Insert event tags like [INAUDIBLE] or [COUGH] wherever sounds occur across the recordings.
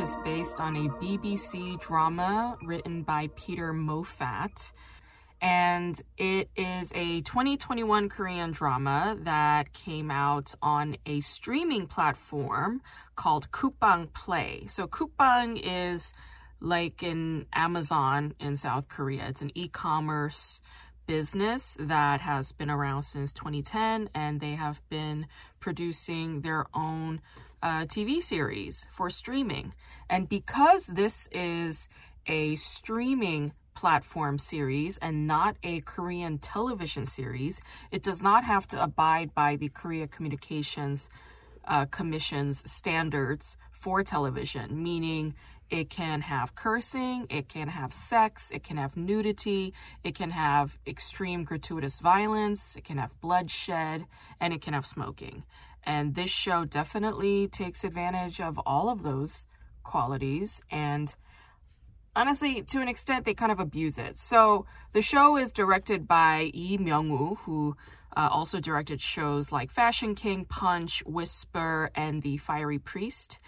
Is based on a BBC drama written by Peter Moffat. And it is a 2021 Korean drama that came out on a streaming platform called Coupang Play. So Coupang is like in Amazon in South Korea. It's an e-commerce business that has been around since 2010 and they have been producing their own uh, TV series for streaming. And because this is a streaming platform series and not a Korean television series, it does not have to abide by the Korea Communications uh, Commission's standards for television, meaning it can have cursing, it can have sex, it can have nudity, it can have extreme gratuitous violence, it can have bloodshed, and it can have smoking. And this show definitely takes advantage of all of those qualities and honestly, to an extent, they kind of abuse it. So the show is directed by Yi Myung-woo, who uh, also directed shows like Fashion King, Punch, Whisper, and The Fiery Priest.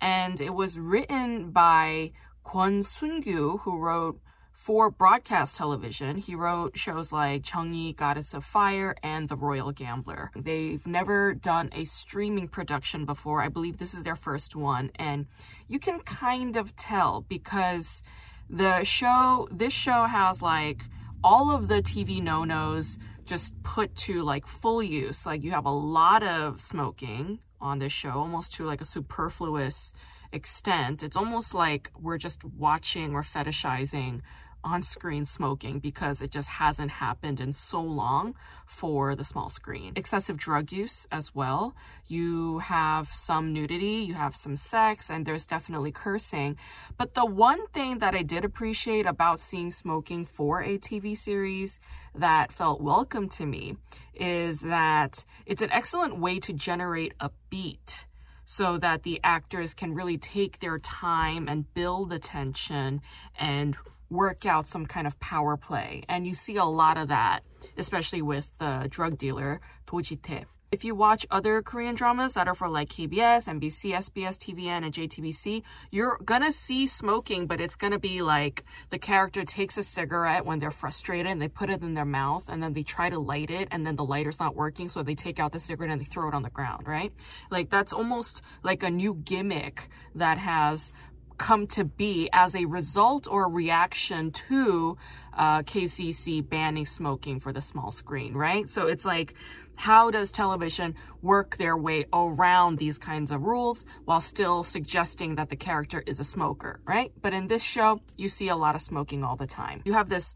And it was written by Kwon Sun-gyu, who wrote for broadcast television. He wrote shows like Chungyi, Goddess of Fire, and The Royal Gambler. They've never done a streaming production before. I believe this is their first one. And you can kind of tell because the show, this show has like all of the TV no-nos just put to like full use. Like you have a lot of smoking on this show, almost to like a superfluous extent. It's almost like we're just watching or fetishizing on screen smoking because it just hasn't happened in so long for the small screen. Excessive drug use as well. You have some nudity, you have some sex, and there's definitely cursing. But the one thing that I did appreciate about seeing smoking for a TV series that felt welcome to me is that it's an excellent way to generate a beat so that the actors can really take their time and build the tension and work out some kind of power play. And you see a lot of that, especially with the drug dealer, Do. If you watch other Korean dramas that are for like KBS, MBC, SBS, TVN, and JTBC, you're gonna see smoking, but it's gonna be like the character takes a cigarette when they're frustrated and they put it in their mouth and then they try to light it and then the lighter's not working, so they take out the cigarette and they throw it on the ground, right? Like that's almost like a new gimmick that has come to be as a result or reaction to uh, KCC banning smoking for the small screen, right? So it's like, how does television work their way around these kinds of rules while still suggesting that the character is a smoker, right? But in this show, you see a lot of smoking all the time. You have this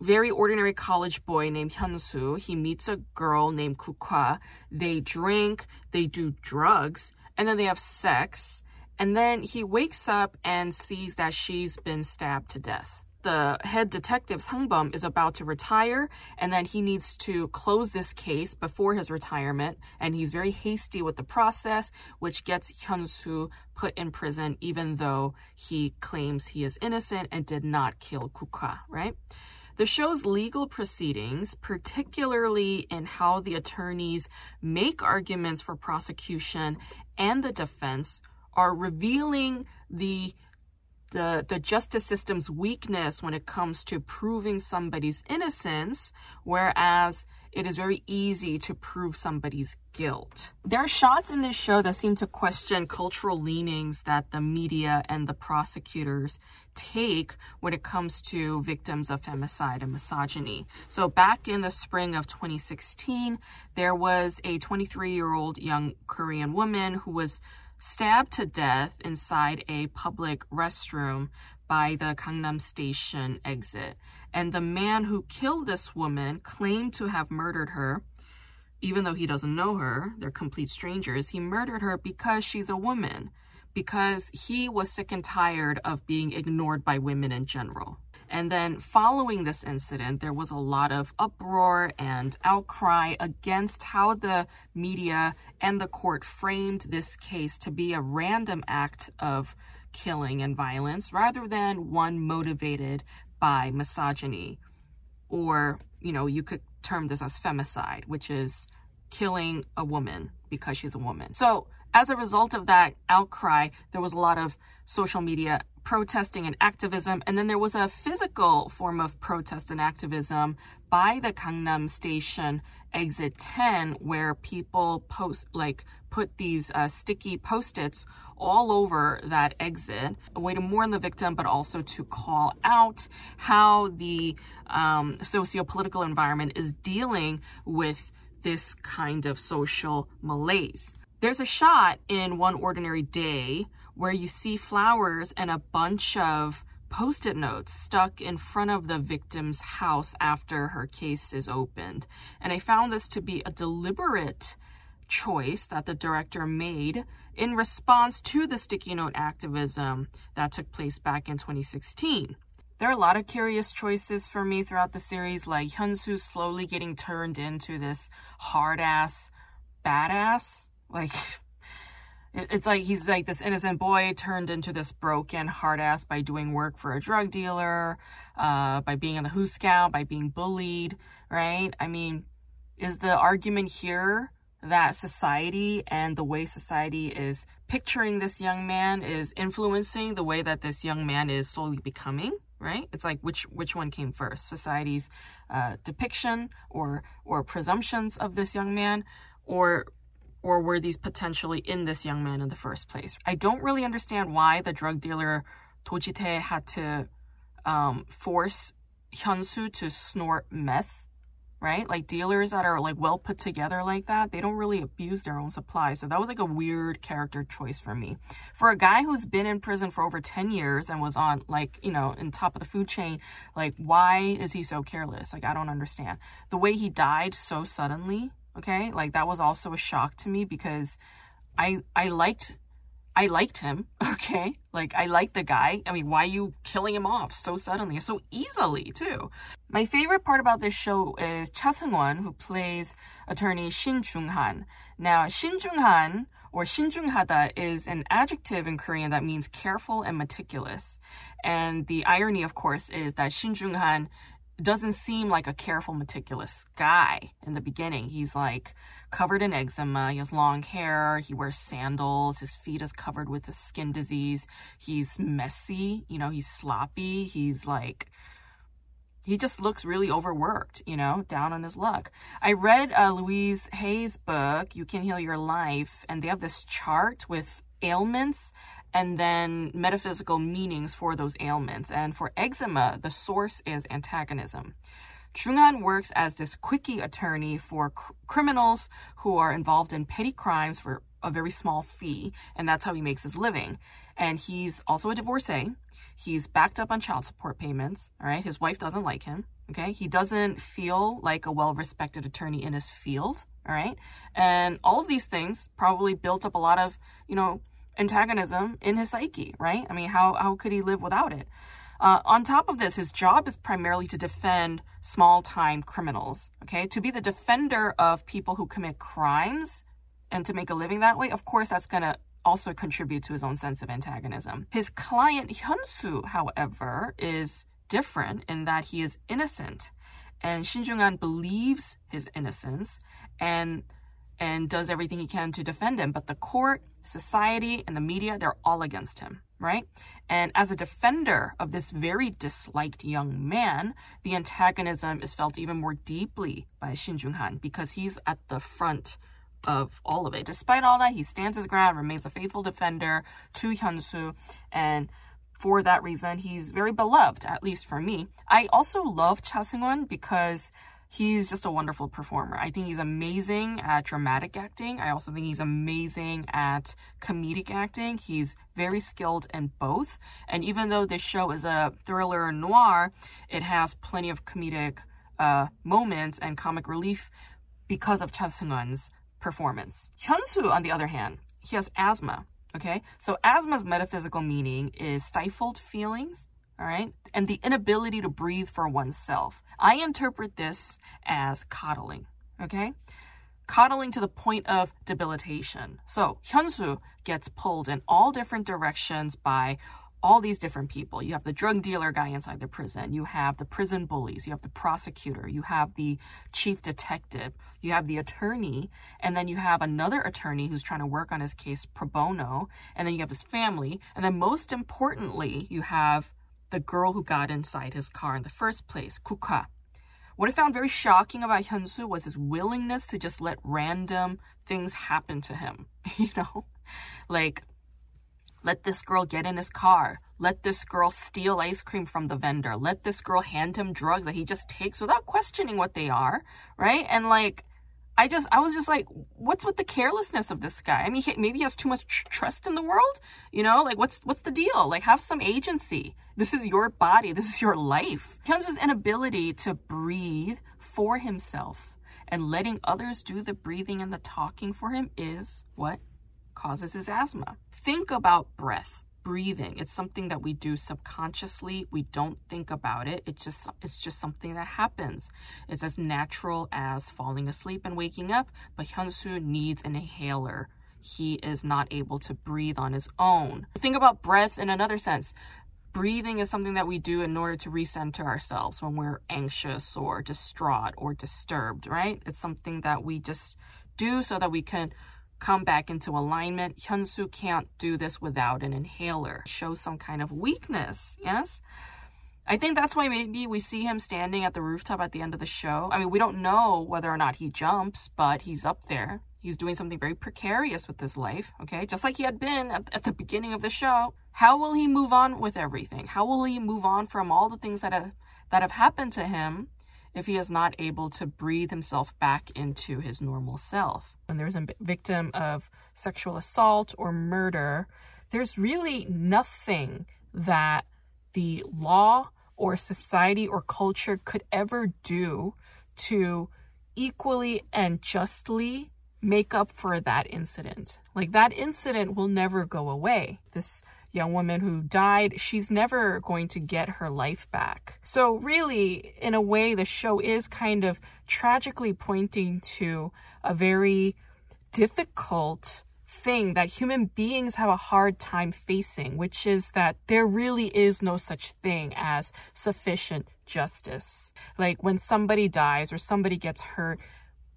very ordinary college boy named Hyunsu. He meets a girl named Kukwa. They drink, they do drugs, and then they have sex. And then he wakes up and sees that she's been stabbed to death. The head detective, Sangbum, is about to retire, and then he needs to close this case before his retirement. And he's very hasty with the process, which gets Hyunsu put in prison, even though he claims he is innocent and did not kill Kukwa, right? The show's legal proceedings, particularly in how the attorneys make arguments for prosecution and the defense, are revealing the the, the justice system's weakness when it comes to proving somebody's innocence, whereas it is very easy to prove somebody's guilt. There are shots in this show that seem to question cultural leanings that the media and the prosecutors take when it comes to victims of femicide and misogyny. So back in the spring of 2016, there was a 23 year old young Korean woman who was stabbed to death inside a public restroom by the Gangnam Station exit. And the man who killed this woman claimed to have murdered her, even though he doesn't know her, they're complete strangers. He murdered her because she's a woman. because he was sick and tired of being ignored by women in general. And then following this incident, there was a lot of uproar and outcry against how the media and the court framed this case to be a random act of killing and violence rather than one motivated by misogyny. Or, you know, you could term this as femicide, which is killing a woman because she's a woman. So, as a result of that outcry, there was a lot of social media protesting and activism. And then there was a physical form of protest and activism by the Gangnam Station exit 10, where people post, like, put these uh, sticky post its all over that exit, a way to mourn the victim, but also to call out how the um, socio political environment is dealing with this kind of social malaise. There's a shot in One Ordinary Day where you see flowers and a bunch of post it notes stuck in front of the victim's house after her case is opened. And I found this to be a deliberate choice that the director made in response to the sticky note activism that took place back in 2016. There are a lot of curious choices for me throughout the series, like Hyunsu slowly getting turned into this hard ass badass. Like, [LAUGHS] it's like he's like this innocent boy turned into this broken hard ass by doing work for a drug dealer, uh, by being in the Who Scout, by being bullied, right? I mean, is the argument here that society and the way society is picturing this young man is influencing the way that this young man is slowly becoming? right it's like which which one came first society's uh, depiction or or presumptions of this young man or or were these potentially in this young man in the first place? I don't really understand why the drug dealer Do Ji-tae had to um, force Hyunsu to snort meth, right? Like dealers that are like well put together like that, they don't really abuse their own supply. So that was like a weird character choice for me. For a guy who's been in prison for over 10 years and was on like, you know, in top of the food chain, like why is he so careless? Like I don't understand. The way he died so suddenly, okay like that was also a shock to me because i i liked i liked him [LAUGHS] okay like i liked the guy i mean why are you killing him off so suddenly so easily too my favorite part about this show is cha seung-won who plays attorney shin jung-han now shin jung-han or 신중하다 is an adjective in Korean that means careful and meticulous. And the irony, of course, is that Shin Jung-han doesn't seem like a careful, meticulous guy in the beginning. He's like covered in eczema. He has long hair. He wears sandals. His feet is covered with a skin disease. He's messy. You know, he's sloppy. He's like, he just looks really overworked, you know, down on his luck. I read uh, Louise Hay's book, You Can Heal Your Life, and they have this chart with ailments and then metaphysical meanings for those ailments. And for eczema, the source is antagonism. Jung-han works as this quickie attorney for cr- criminals who are involved in petty crimes for a very small fee, and that's how he makes his living. And he's also a divorcee. He's backed up on child support payments, all right? His wife doesn't like him, okay? He doesn't feel like a well-respected attorney in his field, all right? And all of these things probably built up a lot of, you know, antagonism in his psyche, right? I mean, how, how could he live without it? Uh, on top of this, his job is primarily to defend small time criminals, okay? To be the defender of people who commit crimes and to make a living that way, of course, that's going to also contribute to his own sense of antagonism. His client, Hyunsu, however, is different in that he is innocent. And Shin Jung-han believes his innocence and and does everything he can to defend him. But the court society and the media, they're all against him, right? And as a defender of this very disliked young man, the antagonism is felt even more deeply by Shin Jung-han because he's at the front of all of it. Despite all that, he stands his ground, remains a faithful defender to Hyunsu, and for that reason, he's very beloved, at least for me. I also love Cha Seung-won because he's just a wonderful performer. I think he's amazing at dramatic acting. I also think he's amazing at comedic acting. He's very skilled in both. And even though this show is a thriller noir, it has plenty of comedic uh, moments and comic relief because of Cha Seung-won's performance. Hyunsu, on the other hand, he has asthma. Okay, so asthma's metaphysical meaning is stifled feelings, all right, and the inability to breathe for oneself. I interpret this as coddling, okay? Coddling to the point of debilitation. So Hyunsu gets pulled in all different directions by all these different people. You have the drug dealer guy inside the prison. You have the prison bullies. You have the prosecutor. You have the chief detective. You have the attorney. And then you have another attorney who's trying to work on his case pro bono. And then you have his family. And then most importantly, you have the girl who got inside his car in the first place, Kuka. What I found very shocking about Hyunsu was his willingness to just let random things happen to him. [LAUGHS] you know? Like let this girl get in his car. Let this girl steal ice cream from the vendor. Let this girl hand him drugs that he just takes without questioning what they are, right? And like, I just, I was just like, what's with the carelessness of this guy? I mean, he, maybe he has too much tr- trust in the world, you know? Like, what's, what's the deal? Like, have some agency. This is your body. This is your life. Hyunsu's inability to breathe for himself and letting others do the breathing and the talking for him is what causes his asthma. Think about breath, breathing. It's something that we do subconsciously. We don't think about it. It's just it's just something that happens. It's as natural as falling asleep and waking up, but Hyunsu needs an inhaler. He is not able to breathe on his own. Think about breath in another sense breathing is something that we do in order to recenter ourselves when we're anxious or distraught or disturbed, right? It's something that we just do so that we can come back into alignment. Hyunsu can't do this without an inhaler. Shows some kind of weakness, yes? I think that's why maybe we see him standing at the rooftop at the end of the show. I mean, we don't know whether or not he jumps, but he's up there. He's doing something very precarious with his life, okay? Just like he had been at, at the beginning of the show. How will he move on with everything? How will he move on from all the things that have, that have happened to him if he is not able to breathe himself back into his normal self? When there's a victim of sexual assault or murder, there's really nothing that the law or society or culture could ever do to equally and justly make up for that incident. Like that incident will never go away. This young woman who died, she's never going to get her life back. So, really, in a way, the show is kind of tragically pointing to a very difficult thing that human beings have a hard time facing, which is that there really is no such thing as sufficient justice. Like when somebody dies or somebody gets hurt,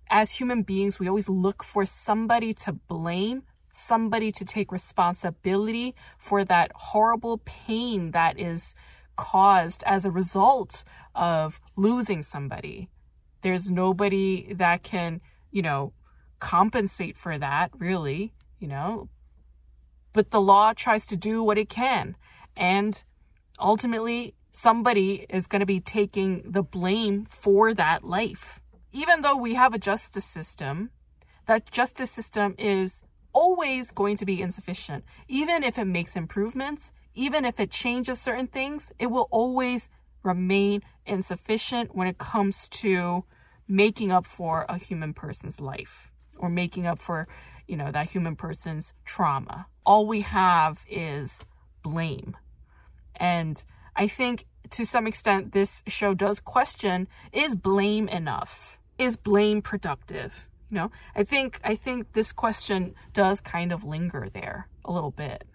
as human beings, we always look for somebody to blame somebody to take responsibility for that horrible pain that is caused as a result of losing somebody. There's nobody that can, you know, compensate for that, really, you know. But the law tries to do what it can. And ultimately, somebody is going to be taking the blame for that life. Even though we have a justice system, that justice system is always going to be insufficient. Even if it makes improvements, even if it changes certain things, it will always remain insufficient when it comes to making up for a human person's life or making up for, you know, that human person's trauma. All we have is blame. And I think to some extent this show does question is blame enough? Is blame productive? You know, I think I think this question does kind of linger there a little bit.